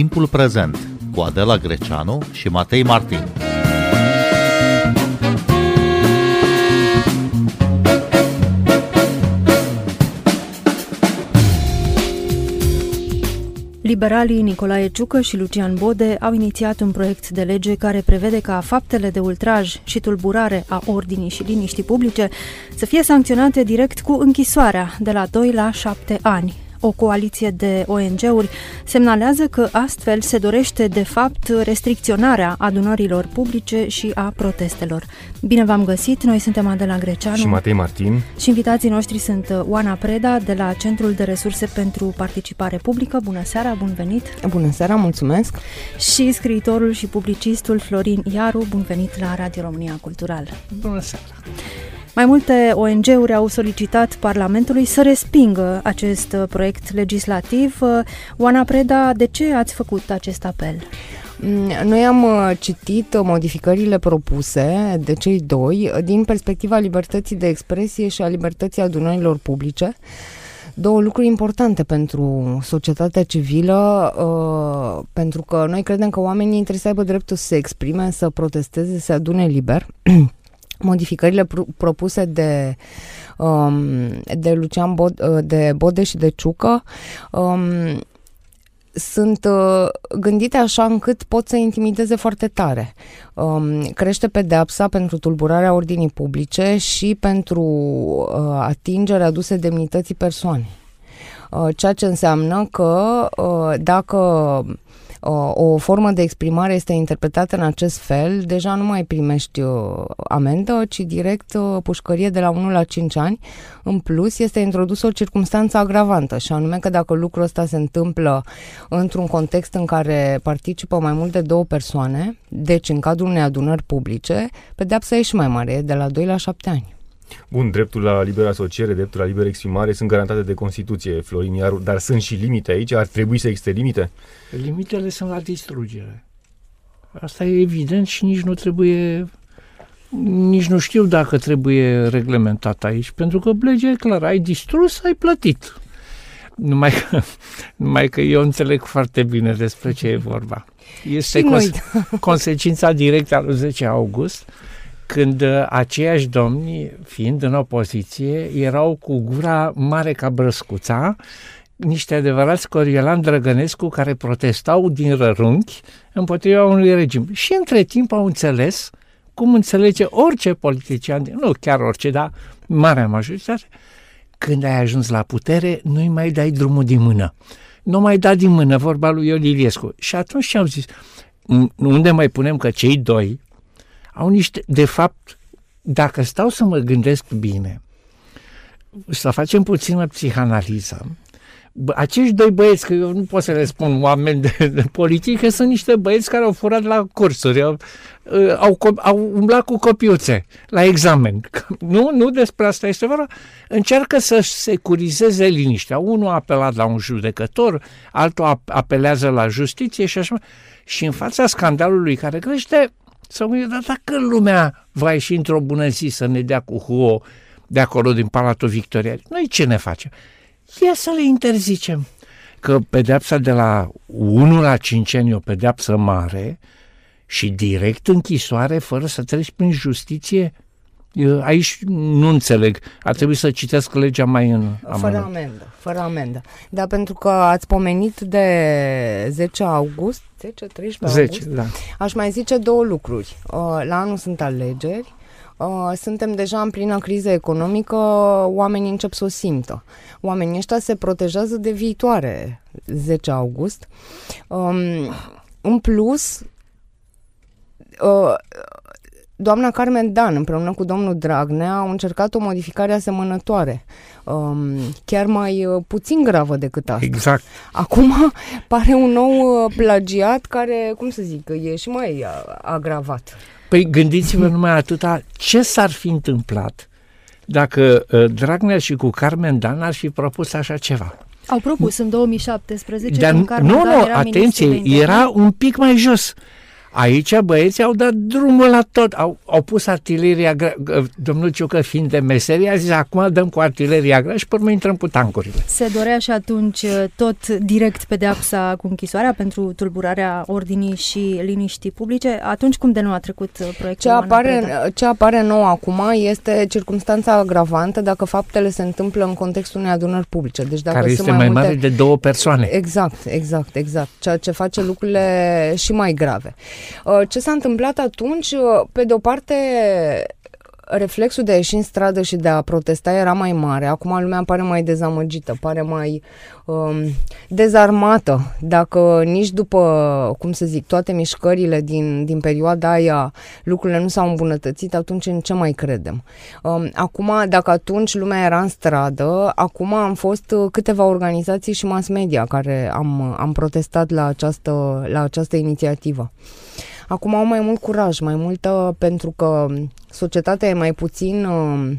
Timpul prezent cu Adela Greceanu și Matei Martin. Liberalii Nicolae Ciucă și Lucian Bode au inițiat un proiect de lege care prevede ca faptele de ultraj și tulburare a ordinii și liniștii publice să fie sancționate direct cu închisoarea de la 2 la 7 ani. O coaliție de ONG-uri semnalează că astfel se dorește de fapt restricționarea adunărilor publice și a protestelor. Bine v-am găsit, noi suntem Adela Greceanu și Matei Martin și invitații noștri sunt Oana Preda de la Centrul de Resurse pentru Participare Publică. Bună seara, bun venit! Bună seara, mulțumesc! Și scriitorul și publicistul Florin Iaru, bun venit la Radio România Cultural. Bună seara! Mai multe ONG-uri au solicitat Parlamentului să respingă acest proiect legislativ. Oana Preda, de ce ați făcut acest apel? Mm, noi am uh, citit modificările propuse de cei doi din perspectiva libertății de expresie și a libertății adunărilor publice. Două lucruri importante pentru societatea civilă, uh, pentru că noi credem că oamenii trebuie să aibă dreptul să se exprime, să protesteze, să se adune liber. modificările pr- propuse de, um, de Lucian Bod, uh, de Bode și de Ciucă um, sunt uh, gândite așa încât pot să intimideze foarte tare. Um, crește pedeapsa pentru tulburarea ordinii publice și pentru uh, atingerea aduse demnității persoanei. Uh, ceea ce înseamnă că uh, dacă o formă de exprimare este interpretată în acest fel, deja nu mai primești uh, amendă, ci direct uh, pușcărie de la 1 la 5 ani. În plus, este introdusă o circunstanță agravantă, și anume că dacă lucrul ăsta se întâmplă într-un context în care participă mai mult de două persoane, deci în cadrul unei adunări publice, pedeapsa e și mai mare, de la 2 la 7 ani. Bun, dreptul la liberă asociere, dreptul la liberă exprimare sunt garantate de Constituție, Florin Iaru, dar sunt și limite aici? Ar trebui să existe limite? Limitele sunt la distrugere. Asta e evident și nici nu trebuie nici nu știu dacă trebuie reglementat aici, pentru că legea e clară, ai distrus, ai plătit. Numai că, numai că eu înțeleg foarte bine despre ce e vorba. Este cons- consecința directă a lui 10 august, când uh, aceiași domni, fiind în opoziție, erau cu gura mare ca brăscuța, niște adevărați Coriolan Drăgănescu care protestau din rărunchi împotriva unui regim. Și între timp au înțeles, cum înțelege orice politician, nu chiar orice, dar marea majoritate, când ai ajuns la putere, nu-i mai dai drumul din mână. Nu mai da din mână, vorba lui Ion Iliescu. Și atunci ce am zis? Unde mai punem că cei doi, au niște, de fapt, dacă stau să mă gândesc bine, să facem puțină psihanaliză, acești doi băieți, că eu nu pot să le spun oameni de, de politică, sunt niște băieți care au furat la cursuri, au, uh, au, au umblat cu copiuțe la examen. Nu, nu despre asta este vorba. Încearcă să securizeze liniștea. Unul a apelat la un judecător, altul apelează la justiție și așa. Și în fața scandalului care crește, să mă dar dacă lumea va ieși într-o bună zi să ne dea cu huo de acolo din Palatul Victoriei, noi ce ne facem? Ia să le interzicem. Că pedeapsa de la 1 la 5 ani e o pedeapsă mare și direct închisoare fără să treci prin justiție, eu aici nu înțeleg. Ar trebui să citesc legea mai în amendă. Fără amendă, fără amendă. Dar pentru că ați pomenit de 10 august, 10, 13 10, august, da. aș mai zice două lucruri. Uh, la anul sunt alegeri, uh, suntem deja în plină criză economică, oamenii încep să o simtă. Oamenii ăștia se protejează de viitoare 10 august. Um, în plus, uh, doamna Carmen Dan împreună cu domnul Dragnea au încercat o modificare asemănătoare, um, chiar mai uh, puțin gravă decât asta. Exact. Acum pare un nou uh, plagiat care, cum să zic, e și mai uh, agravat. Păi gândiți-vă numai atâta ce s-ar fi întâmplat dacă uh, Dragnea și cu Carmen Dan ar fi propus așa ceva. Au propus în 2017 Dar, Nu, nu, era atenție, era un pic mai jos Aici băieții au dat drumul la tot, au, au pus artileria grea. Domnul Ciucă fiind de meserie a zis acum dăm cu artileria grea și pe urmă intrăm cu tancurile. Se dorea și atunci uh, tot direct pedeapsa cu închisoarea pentru tulburarea ordinii și liniștii publice. Atunci cum de nu a trecut uh, proiectul? Ce apare, ce apare nou acum este circunstanța agravantă dacă faptele se întâmplă în contextul unei adunări publice. Deci dacă Care sunt este mai, multe... mare de două persoane. Exact, exact, exact. Ceea ce face lucrurile și mai grave. Uh, ce s-a întâmplat atunci, uh, pe de o parte, reflexul de a ieși în stradă și de a protesta era mai mare. Acum lumea pare mai dezamăgită, pare mai um, dezarmată. Dacă nici după, cum să zic, toate mișcările din, din perioada aia lucrurile nu s-au îmbunătățit, atunci în ce mai credem? Um, acum, dacă atunci lumea era în stradă, acum am fost câteva organizații și mass media care am, am protestat la această, la această inițiativă. Acum au mai mult curaj, mai multă, pentru că societatea e mai puțin, uh,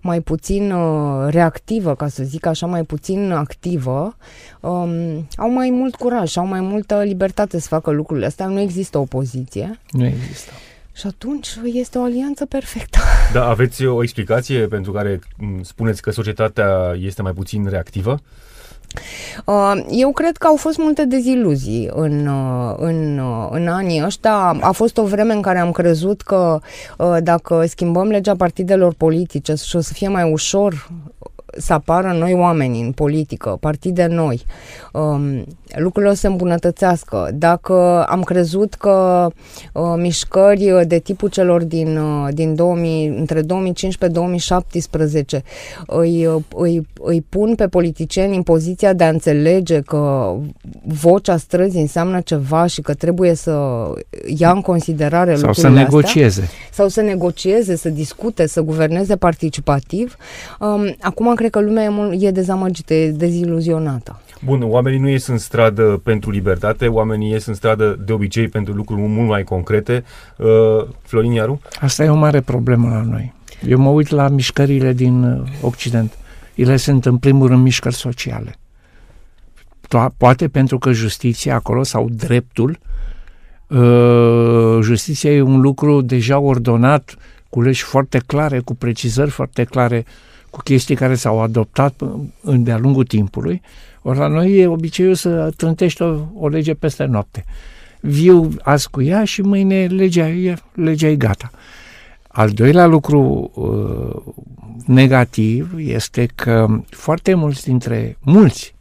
mai puțin uh, reactivă, ca să zic așa, mai puțin activă, um, au mai mult curaj, au mai multă libertate să facă lucrurile astea. Nu există opoziție. Nu există. Și atunci este o alianță perfectă. Da, aveți o explicație pentru care spuneți că societatea este mai puțin reactivă? Uh, eu cred că au fost multe deziluzii în, uh, în, uh, în anii ăștia. A fost o vreme în care am crezut că dacă schimbăm legea partidelor politice și o să fie mai ușor să apară noi oameni în politică, partide noi, um, lucrurile o să se îmbunătățească. Dacă am crezut că uh, mișcări de tipul celor din, uh, din 2000, între 2015-2017 îi, îi, îi pun pe politicieni în poziția de a înțelege că vocea străzii înseamnă ceva și că trebuie să ia în considerare sau lucrurile să negocieze. Astea, sau să negocieze, să discute, să guverneze participativ. Um, acum cred că lumea e, mult, e dezamăgită, e deziluzionată. Bun, oamenii nu ies în stradă pentru libertate, oamenii ies în stradă de obicei pentru lucruri mult mai concrete. Uh, Florin Iaru? Asta e o mare problemă la noi. Eu mă uit la mișcările din uh, Occident. Ele sunt în primul rând mișcări sociale. To- poate pentru că justiția acolo sau dreptul, uh, justiția e un lucru deja ordonat, cu legi foarte clare, cu precizări foarte clare, cu chestii care s-au adoptat de-a lungul timpului ori la noi e obiceiul să trântești o, o lege peste noapte. Viu azi cu ea și mâine legea e, legea e gata. Al doilea lucru uh, negativ este că foarte mulți dintre, mulți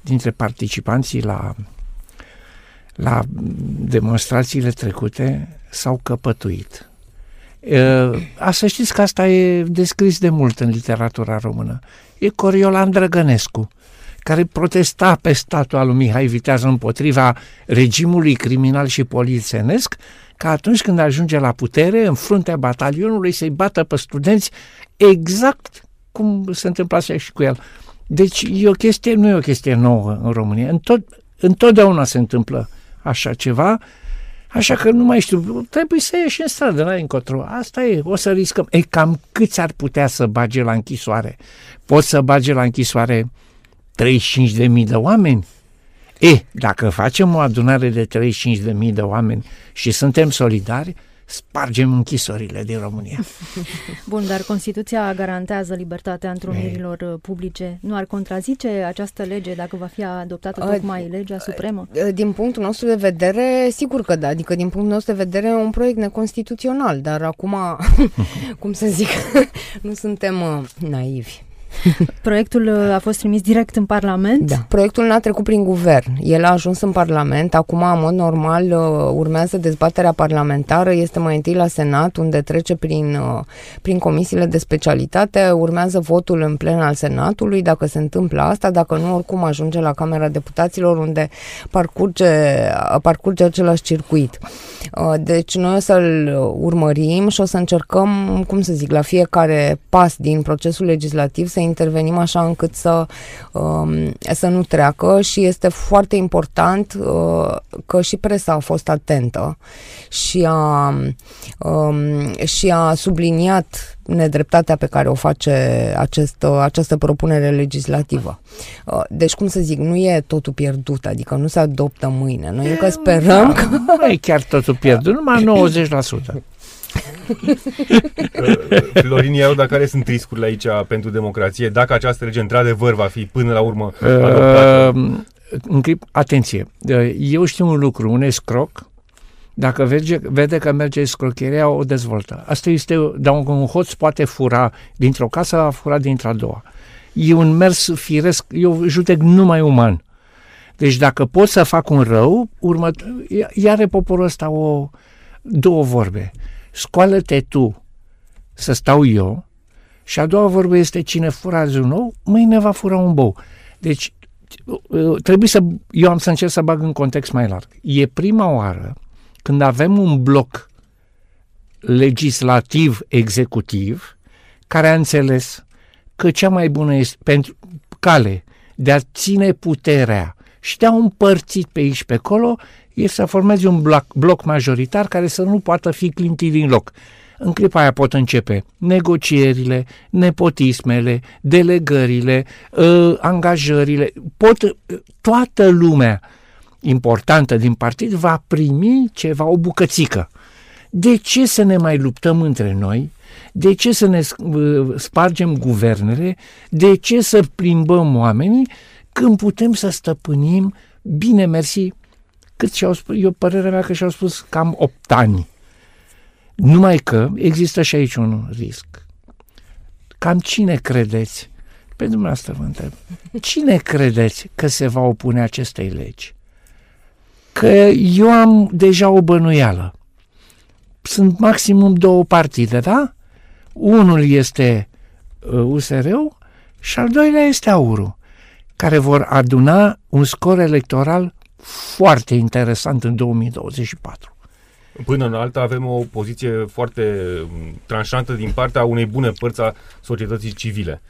dintre participanții la, la demonstrațiile trecute s-au căpătuit. Uh, a să știți că asta e descris de mult în literatura română. E Coriolan Drăgănescu, care protesta pe statul al lui Mihai Vitează împotriva regimului criminal și polițenesc, ca atunci când ajunge la putere, în fruntea batalionului, să-i bată pe studenți exact cum se întâmpla și cu el. Deci e o chestie, nu e o chestie nouă în România. Întot, întotdeauna se întâmplă așa ceva, așa că nu mai știu, trebuie să ieși în stradă, n-ai încotro. Asta e, o să riscăm. E cam câți ar putea să bage la închisoare? Pot să bage la închisoare 35.000 de oameni? E, dacă facem o adunare de 35.000 de oameni și suntem solidari, spargem închisorile din România. Bun, dar Constituția garantează libertatea întrunirilor uh, publice. Nu ar contrazice această lege dacă va fi adoptată tocmai legea supremă? Din punctul nostru de vedere, sigur că da. Adică din punctul nostru de vedere e un proiect neconstituțional, dar acum, cum să zic, nu suntem uh, naivi. Proiectul uh, a fost trimis direct în Parlament? Da. Proiectul n-a trecut prin guvern. El a ajuns în Parlament. Acum, în mod normal, uh, urmează dezbaterea parlamentară. Este mai întâi la Senat, unde trece prin, uh, prin comisiile de specialitate. Urmează votul în plen al Senatului, dacă se întâmplă asta. Dacă nu, oricum ajunge la Camera Deputaților, unde parcurge, parcurge același circuit. Deci noi o să-l urmărim și o să încercăm, cum să zic, la fiecare pas din procesul legislativ să să intervenim așa încât să, um, să nu treacă și este foarte important uh, că și presa a fost atentă și a, um, și a subliniat nedreptatea pe care o face acest, această propunere legislativă. Uh, deci, cum să zic, nu e totul pierdut, adică nu se adoptă mâine. Noi încă sperăm da, că... Nu e chiar totul pierdut, numai 90%. Florin Iauda, care sunt riscurile aici pentru democrație, dacă această lege într-adevăr va fi până la urmă adoptată? Uh, în clip, atenție, uh, eu știu un lucru, un escroc, dacă vede, vede că merge scrocheria, o dezvoltă. Asta este, dar un, un hoț poate fura dintr-o casă, a furat dintr-a doua. E un mers firesc, eu judec numai uman. Deci dacă pot să fac un rău, urmă, iar poporul ăsta o, două vorbe. Scoală-te tu să stau eu și a doua vorbă este cine furează un ou, mâine va fura un bou. Deci trebuie să, eu am să încerc să bag în context mai larg. E prima oară când avem un bloc legislativ-executiv care a înțeles că cea mai bună este pentru cale de a ține puterea și de a împărți pe aici pe acolo este să formeze un bloc, bloc majoritar care să nu poată fi clintit din loc. În clipa aia pot începe negocierile, nepotismele, delegările, uh, angajările, pot toată lumea importantă din partid va primi ceva, o bucățică. De ce să ne mai luptăm între noi? De ce să ne spargem guvernele? De ce să plimbăm oamenii când putem să stăpânim, bine mersi, cât și-au spus, eu părerea mea că și-au spus cam 8 ani. Numai că există și aici un risc. Cam cine credeți? Pe dumneavoastră vă întreb. Cine credeți că se va opune acestei legi? că eu am deja o bănuială. Sunt maximum două partide, da? Unul este uh, USR-ul și al doilea este AUR-ul, care vor aduna un scor electoral foarte interesant în 2024. Până în alta avem o poziție foarte um, tranșantă din partea unei bune părți a societății civile.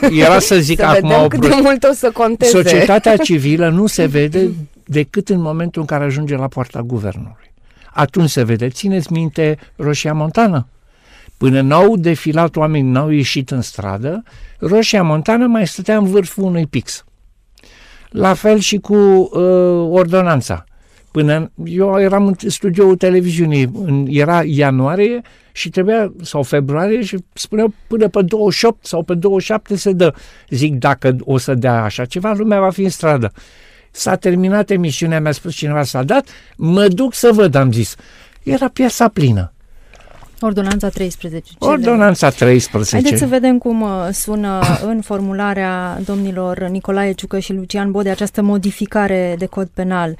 Era să zic să acum vedem cât de mult o să conteze. Societatea civilă nu se vede decât în momentul în care ajunge la poarta guvernului. Atunci se vede. Țineți minte Roșia Montană? Până n-au defilat oamenii, n-au ieșit în stradă, Roșia Montană mai stătea în vârful unui pix. La fel și cu uh, ordonanța. Până eu eram în studioul televiziunii, în, era ianuarie și trebuia, sau februarie, și spuneau până pe 28 sau pe 27 se dă. Zic, dacă o să dea așa ceva, lumea va fi în stradă. S-a terminat emisiunea, mi-a spus cineva, s-a dat, mă duc să văd, am zis. Era piesa plină. Ordonanța 13. Ordonanța 13. Haideți să vedem cum uh, sună în formularea domnilor Nicolae Ciucă și Lucian Bode această modificare de cod penal.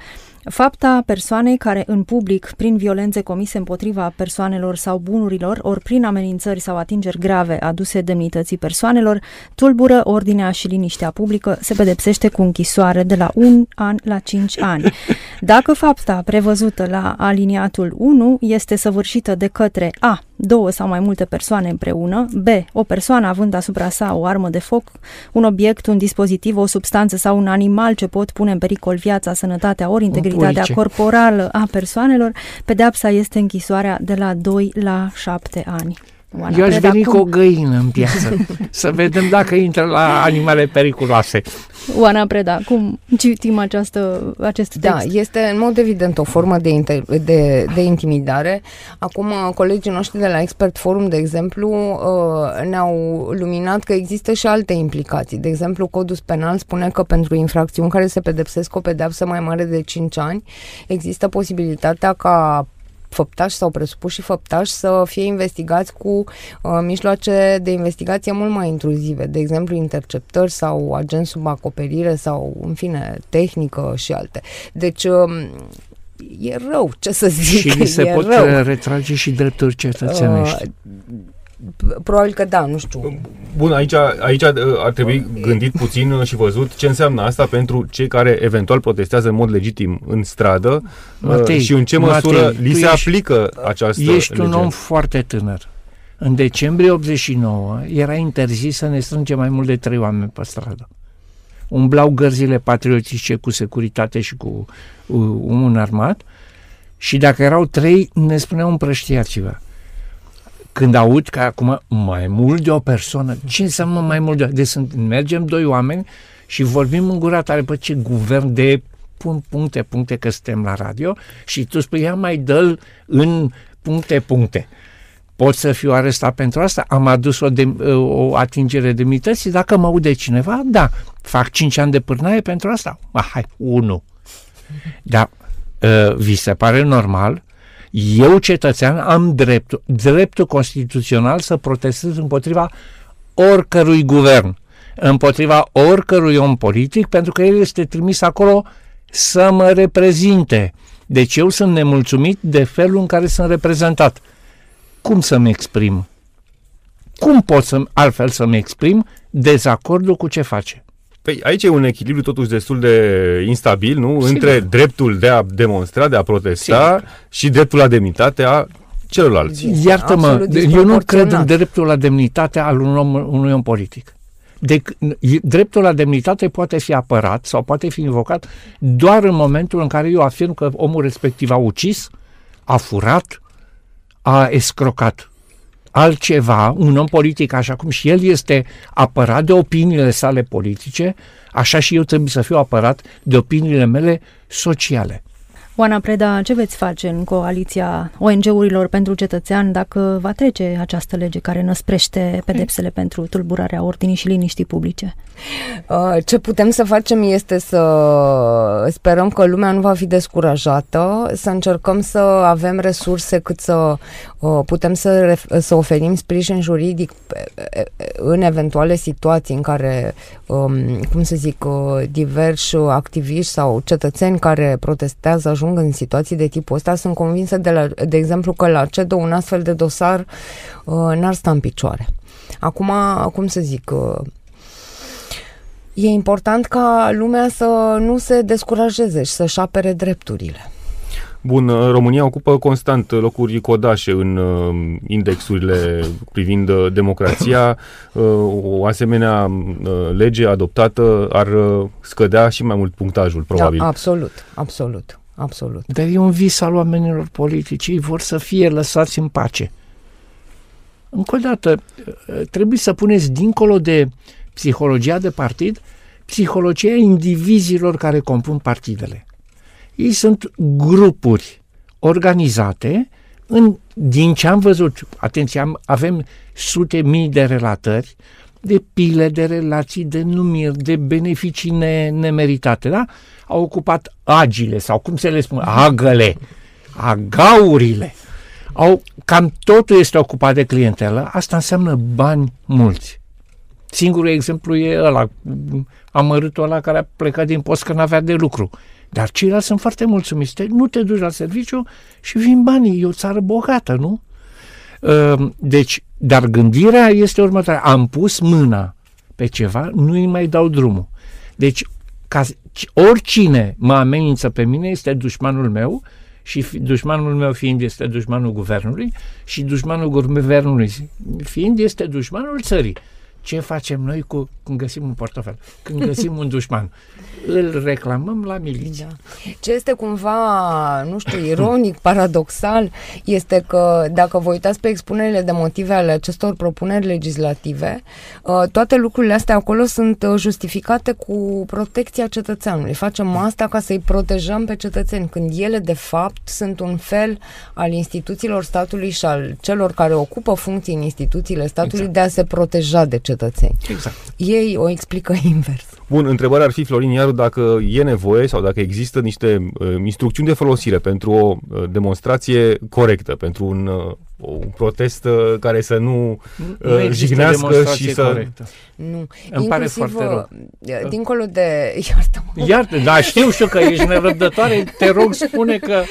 Fapta persoanei care în public, prin violențe comise împotriva persoanelor sau bunurilor, ori prin amenințări sau atingeri grave aduse demnității persoanelor, tulbură ordinea și liniștea publică, se pedepsește cu închisoare de la 1 an la 5 ani. Dacă fapta prevăzută la aliniatul 1 este săvârșită de către A două sau mai multe persoane împreună, B. O persoană având asupra sa o armă de foc, un obiect, un dispozitiv, o substanță sau un animal ce pot pune în pericol viața, sănătatea ori integritatea corporală a persoanelor, pedeapsa este închisoarea de la 2 la 7 ani. Oana Eu aș veni cum... cu o găină în piață, să vedem dacă intră la animale periculoase. Oana Preda, cum citim această, acest da, text? Da, este în mod evident o formă de, inter- de, de intimidare. Acum, colegii noștri de la Expert Forum, de exemplu, uh, ne-au luminat că există și alte implicații. De exemplu, codul penal spune că pentru infracțiuni care se pedepsesc o pedeapsă mai mare de 5 ani, există posibilitatea ca făptași sau presupuși făptași să fie investigați cu uh, mijloace de investigație mult mai intruzive, de exemplu interceptări sau agenți sub acoperire sau, în fine, tehnică și alte. Deci, uh, e rău, ce să zic. Și se pot rău. retrage și drepturi cetățenești. Uh, Probabil că da, nu știu. Bun, aici, aici uh, ar trebui gândit puțin și văzut ce înseamnă asta pentru cei care eventual protestează în mod legitim în stradă uh, Matei, și în ce măsură Matei, li se ești, aplică această Ești lege. un om foarte tânăr. În decembrie 89 era interzis să ne strângem mai mult de trei oameni pe stradă. Umblau gărzile patriotice cu securitate și cu uh, un armat și dacă erau trei, ne spuneau împrăștiați-vă. Când aud că acum mai mult de o persoană, ce înseamnă mai mult de o Deci sunt, mergem doi oameni și vorbim în gura tare, pe ce guvern de pun puncte, puncte că suntem la radio și tu spui, ia mai dă în puncte, puncte. Pot să fiu arestat pentru asta? Am adus o, de, o atingere demnității? Dacă mă aude cineva, da. Fac 5 ani de pârnaie pentru asta? Ah, hai, unu. Dar uh, vi se pare normal? Eu, cetățean, am dreptul, dreptul constituțional să protestez împotriva oricărui guvern, împotriva oricărui om politic, pentru că el este trimis acolo să mă reprezinte. Deci eu sunt nemulțumit de felul în care sunt reprezentat. Cum să-mi exprim? Cum pot să, altfel să-mi exprim dezacordul cu ce face? Păi aici e un echilibru totuși destul de instabil, nu? Sigur. Între dreptul de a demonstra, de a protesta Sigur. și dreptul la demnitate a celorlalți. Iartă-mă, absolut eu nu cred în disproporționat. dreptul la demnitate al unui om, unui om politic. De, dreptul la demnitate poate fi apărat sau poate fi invocat doar în momentul în care eu afirm că omul respectiv a ucis, a furat, a escrocat. Altceva, un om politic, așa cum și el este apărat de opiniile sale politice, așa și eu trebuie să fiu apărat de opiniile mele sociale. Oana Preda, ce veți face în coaliția ONG-urilor pentru cetățean dacă va trece această lege care năsprește pedepsele pentru tulburarea ordinii și liniștii publice? Uh, Ce putem să facem este să sperăm că lumea nu va fi descurajată, să încercăm să avem resurse cât să uh, putem să, ref- să oferim sprijin juridic pe- în eventuale situații în care, um, cum să zic, uh, diversi activiști sau cetățeni care protestează ajung în situații de tipul ăsta. Sunt convinsă, de, la, de exemplu, că la CEDO un astfel de dosar uh, n-ar sta în picioare. Acum, cum să zic, uh, E important ca lumea să nu se descurajeze și să-și apere drepturile. Bun, uh, România ocupă constant locuri codașe în uh, indexurile privind uh, democrația. Uh, o asemenea uh, lege adoptată ar uh, scădea și mai mult punctajul, probabil. Da, absolut, absolut, absolut. Dar e un vis al oamenilor politici, ei vor să fie lăsați în pace. Încă o dată, trebuie să puneți dincolo de psihologia de partid, psihologia indivizilor care compun partidele. Ei sunt grupuri organizate în, din ce am văzut, atenție, am, avem sute mii de relatări, de pile, de relații, de numiri, de beneficii ne, nemeritate, da? Au ocupat agile, sau cum se le spune, agăle, agaurile. Au, cam totul este ocupat de clientelă, asta înseamnă bani mulți. Singurul exemplu e ăla, amărâtul ăla care a plecat din post că n-avea de lucru. Dar ceilalți sunt foarte mulțumiți. Te- Nu te duci la serviciu și vin banii. E o țară bogată, nu? Uh, Deci, dar gândirea este următoarea. Am pus mâna pe ceva, nu îi mai dau drumul. Deci, ca, oricine mă amenință pe mine este dușmanul meu și fi- dușmanul meu fiind este dușmanul guvernului și dușmanul guvernului fiind este dușmanul țării. Ce facem noi cu când găsim un portofel? Când găsim un dușman? Îl reclamăm la miliție. Da. Ce este cumva, nu știu, ironic, paradoxal, este că dacă vă uitați pe expunerile de motive ale acestor propuneri legislative, uh, toate lucrurile astea acolo sunt uh, justificate cu protecția cetățeanului. Facem asta ca să-i protejăm pe cetățeni, când ele, de fapt, sunt un fel al instituțiilor statului și al celor care ocupă funcții în instituțiile statului Exact. de a se proteja de cetățeni. Exact. Ei o explică invers. Bun, întrebarea ar fi, Florin Iaru, dacă e nevoie sau dacă există niște uh, instrucțiuni de folosire pentru o uh, demonstrație corectă, pentru un, uh, un protest uh, care să nu Nu uh, există jignească demonstrație și să... corectă. Nu. Îmi pare Inclusiv, foarte rău. uh, Dincolo de... Iartă-mă. Iar, da, știu, știu că ești nerăbdătoare, te rog, spune că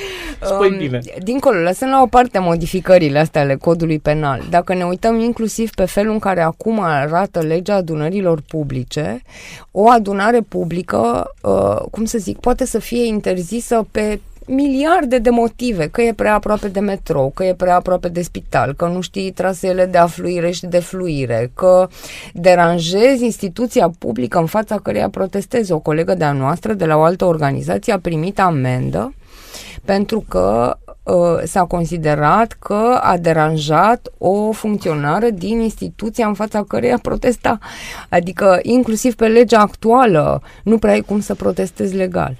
spui Um, bine. Dincolo, lăsând la o parte modificările astea ale codului penal, dacă ne uităm inclusiv pe felul în care acum arată legea adunărilor publice, o adunare publică, uh, cum să zic, poate să fie interzisă pe miliarde de motive, că e prea aproape de metrou, că e prea aproape de spital, că nu știi traseele de afluire și de fluire, că deranjezi instituția publică în fața căreia protestezi. O colegă de-a noastră de la o altă organizație a primit amendă pentru că uh, s-a considerat că a deranjat o funcționară din instituția în fața căreia protesta. Adică, inclusiv pe legea actuală, nu prea ai cum să protestezi legal.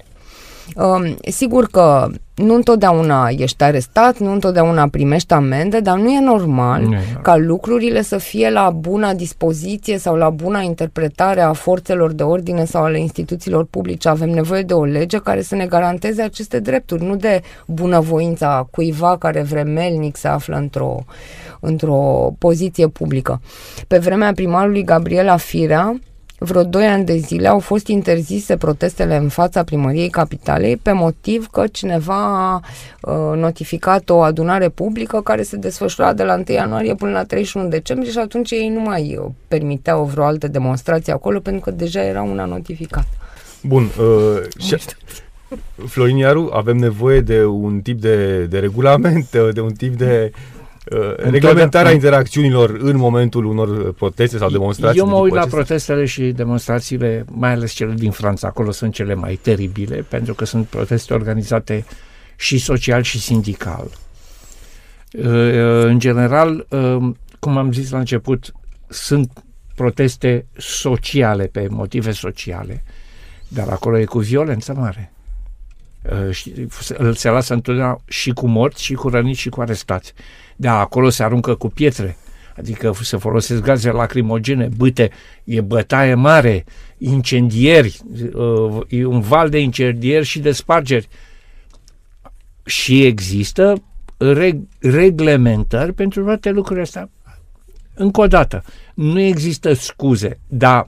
Um, sigur că nu întotdeauna ești arestat, nu întotdeauna primești amende, dar nu e normal nu. ca lucrurile să fie la buna dispoziție sau la buna interpretare a forțelor de ordine sau ale instituțiilor publice. Avem nevoie de o lege care să ne garanteze aceste drepturi, nu de bunăvoința cuiva care vremelnic se află într-o, într-o poziție publică. Pe vremea primarului Gabriela Firea, vreo doi ani de zile au fost interzise protestele în fața primăriei capitalei pe motiv că cineva a uh, notificat o adunare publică care se desfășura de la 1 ianuarie până la 31 decembrie și atunci ei nu mai uh, permiteau vreo altă demonstrație acolo pentru că deja era una notificată. Bun, uh, și Florin Iaru, avem nevoie de un tip de, de regulament, de un tip de Uh, reglementarea interacțiunilor în momentul unor proteste sau demonstrații. Eu mă uit la protestele și demonstrațiile, mai ales cele din Franța, acolo sunt cele mai teribile, pentru că sunt proteste organizate și social și sindical. Uh, în general, uh, cum am zis la început, sunt proteste sociale, pe motive sociale, dar acolo e cu violență mare. Se lasă întotdeauna și cu morți, și cu răniți, și cu arestați. Da, acolo se aruncă cu pietre, adică se folosesc gaze lacrimogene, bâte, e bătaie mare, incendieri, uh, e un val de incendieri și de spargeri. Și există reg- reglementări pentru toate lucrurile astea. Încă o dată, nu există scuze, dar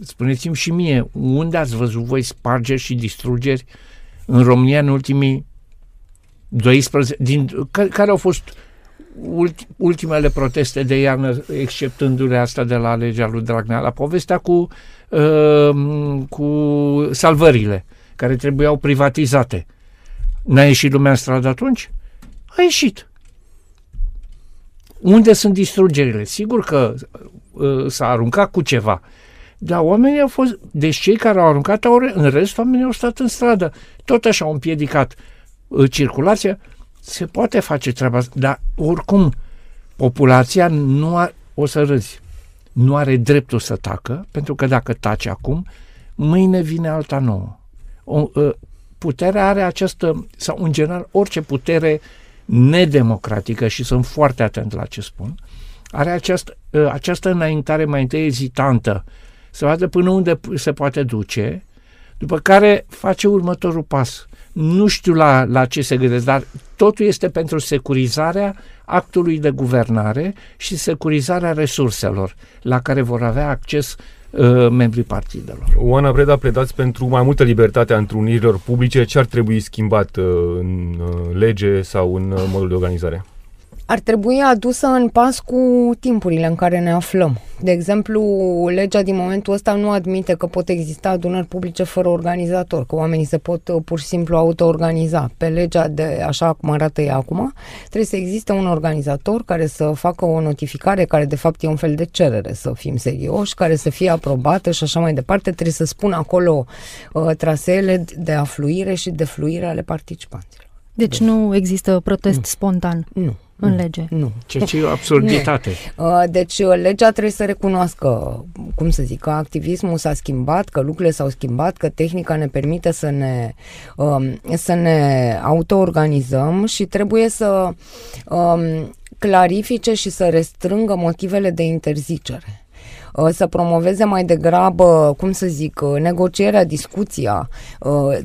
spuneți-mi și mie, unde ați văzut voi spargeri și distrugeri în România în ultimii 12, din, care, care au fost ulti, ultimele proteste de iarnă, exceptându-le asta de la legea lui Dragnea, la povestea cu, uh, cu salvările, care trebuiau privatizate. N-a ieșit lumea în stradă atunci? A ieșit. Unde sunt distrugerile? Sigur că uh, s-a aruncat cu ceva, dar oamenii au fost, deci cei care au aruncat, au, în rest oamenii au stat în stradă. Tot așa au împiedicat uh, circulația se poate face treaba asta, dar oricum populația nu are, o să râzi, nu are dreptul să tacă, pentru că dacă tace acum, mâine vine alta nouă. O, ă, puterea are această, sau în general orice putere nedemocratică, și sunt foarte atent la ce spun, are această, ă, această înaintare mai întâi ezitantă, să vadă până unde se poate duce, după care face următorul pas nu știu la, la ce se gândesc, dar totul este pentru securizarea actului de guvernare și securizarea resurselor la care vor avea acces uh, membrii partidelor. Oana Breda, pledați pentru mai multă libertate a întrunirilor publice. Ce ar trebui schimbat uh, în uh, lege sau în uh, modul de organizare? Ar trebui adusă în pas cu timpurile în care ne aflăm. De exemplu, legea din momentul ăsta nu admite că pot exista adunări publice fără organizator, că oamenii se pot uh, pur și simplu auto-organiza. Pe legea de așa cum arată ea acum, trebuie să existe un organizator care să facă o notificare, care de fapt e un fel de cerere, să fim serioși, care să fie aprobată și așa mai departe. Trebuie să spună acolo uh, traseele de afluire și de fluire ale participanților. Deci nu există protest nu. spontan. Nu în mm. lege. Nu. Ceea ce e o absurditate. Uh, deci uh, legea trebuie să recunoască, cum să zic, că activismul s-a schimbat, că lucrurile s-au schimbat, că tehnica ne permite să ne, um, să ne autoorganizăm și trebuie să um, clarifice și să restrângă motivele de interzicere uh, să promoveze mai degrabă, cum să zic, negocierea, discuția.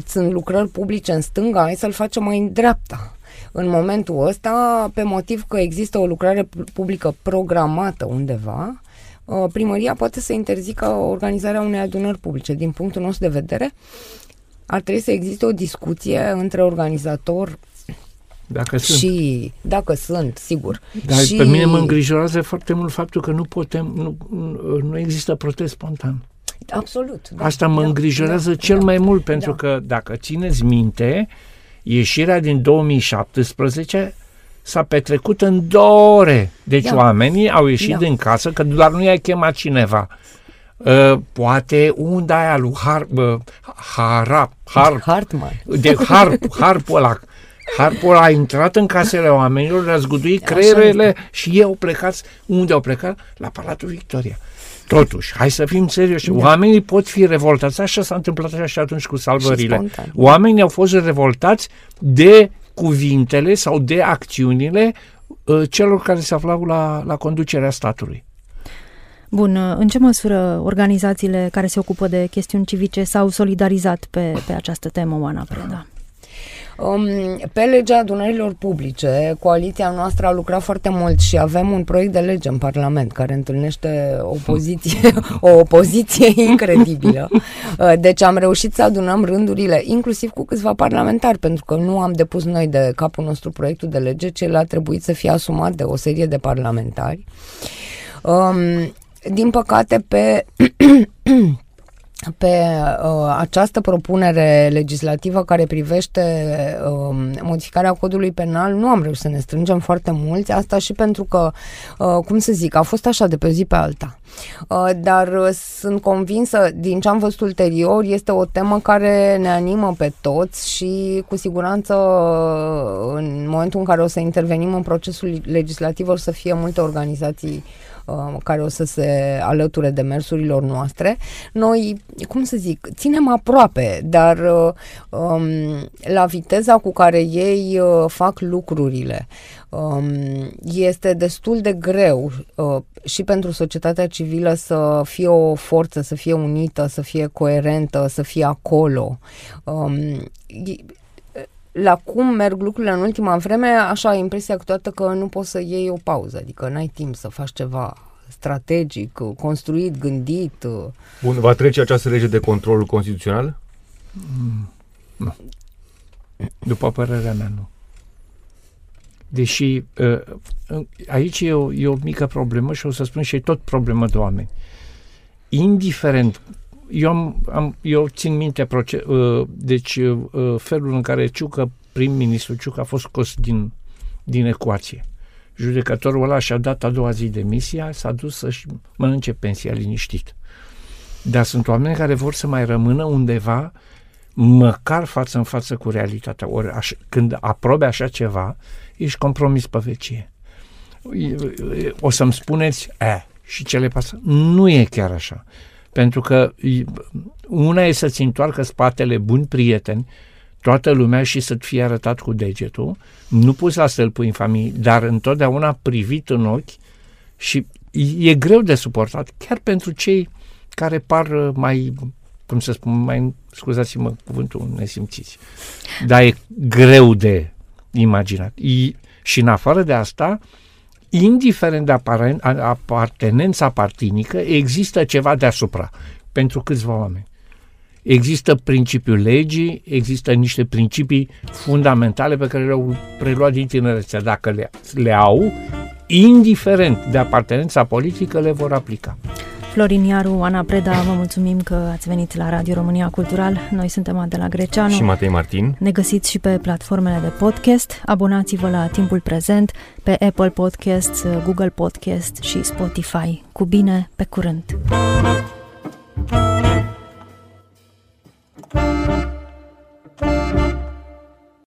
Sunt lucrări publice în stânga, hai să-l facem mai în dreapta în momentul ăsta, pe motiv că există o lucrare publică programată undeva, uh, primăria poate să interzică organizarea unei adunări publice. Din punctul nostru de vedere, ar trebui să existe o discuție între organizator dacă și sunt. dacă sunt, sigur. Dar și... pe mine mă îngrijorează foarte mult faptul că nu putem, nu, nu există protest spontan. Absolut. Da, Asta mă da, îngrijorează da, cel da, mai mult, pentru da. că dacă țineți minte, Ieșirea din 2017 s-a petrecut în două ore. Deci Da. oamenii au ieșit Da. din casă, că doar nu i-a chemat cineva. Uh, poate unda aia lui Har, uh, Harap, Harp, Hartman. de harp, harpul ăla. Harpul ăla a intrat în casele oamenilor, le-a zguduit Așa creierele și ei au plecat. Unde au plecat? La Palatul Victoria. Totuși, hai să fim serioși. Da. Oamenii pot fi revoltați. Așa s-a întâmplat așa și atunci cu salvările. spontan. Oamenii au fost revoltați de cuvintele sau de acțiunile uh, celor care se aflau la, la conducerea statului. Bun, în ce măsură organizațiile care se ocupă de chestiuni civice s-au solidarizat pe, pe această temă, Oana Preda? Um, pe legea adunărilor publice, coaliția noastră a lucrat foarte mult și avem un proiect de lege în Parlament care întâlnește opoziție, o opoziție incredibilă. Uh, Deci am reușit să adunăm rândurile, inclusiv cu câțiva parlamentari, pentru că nu am depus noi de capul nostru proiectul de lege, ci el a trebuit să fie asumat de o serie de parlamentari. Um, din păcate, pe pe uh, această propunere legislativă care privește uh, modificarea codului penal nu am reușit să ne strângem foarte mulți, asta și pentru că, uh, cum să zic, a fost așa de pe o zi pe alta. Uh, dar uh, sunt convinsă, din ce am văzut ulterior, este o temă care ne animă pe toți și cu siguranță uh, în momentul în care o să intervenim în procesul legislativ o să fie multe organizații uh, care o să se alăture demersurilor noastre. Noi, cum să zic, ținem aproape, dar uh, um, la viteza cu care ei uh, fac lucrurile, um, este destul de greu uh, și pentru societatea civilă să fie o forță, să fie unită, să fie coerentă, să fie acolo. Um, e- la cum merg lucrurile în ultima vreme, așa ai impresia câteodată că nu poți să iei o pauză, adică n-ai timp să faci ceva strategic, construit, gândit. Bun, va trece această lege de control constituțional? După părerea mea, nu. Deși uh, aici e o, e o mică problemă și o să spun și e tot problemă de oameni. Indiferent, eu, am, am, eu țin minte proce- uh, deci uh, felul în care Ciucă, prim-ministru Ciucă a fost scos din, din ecuație. Judecătorul ăla și-a dat a doua zi demisia, s-a dus să-și mănânce pensia liniștit. Dar sunt oameni care vor să mai rămână undeva măcar față în față cu realitatea. Ori aș, când aprobe așa ceva, ești compromis pe vecie. O să-mi spuneți, e, și ce le pasă? Nu e chiar așa. Pentru că i- una e să-ți întoarcă spatele buni prieteni, toată lumea și să-ți fie arătat cu degetul, nu pus la stâlpul infamiei, dar întotdeauna privit în ochi și e greu de suportat, chiar pentru cei care par uh, mai, cum să spun, mai, scuzați-mă cuvântul, nesimțiți. Dar e greu de imaginat. I, și în afară de asta, indiferent de aparen- a- apartenența partinică, există ceva deasupra pentru câțiva oameni. Există principiul legii, există niște principii fundamentale pe care le-au preluat din tinerețe. Dacă le, le au, indiferent de apartenența politică, le vor aplica. Florin Iaru, Ana Preda, vă mulțumim că ați venit la Radio România Cultural. Noi suntem Adela Greceanu și Matei Martin. Ne găsiți și pe platformele de podcast. Abonați-vă la Timpul Prezent pe Apple Podcasts, Google Podcast și Spotify. Cu bine, pe curând! Thank you.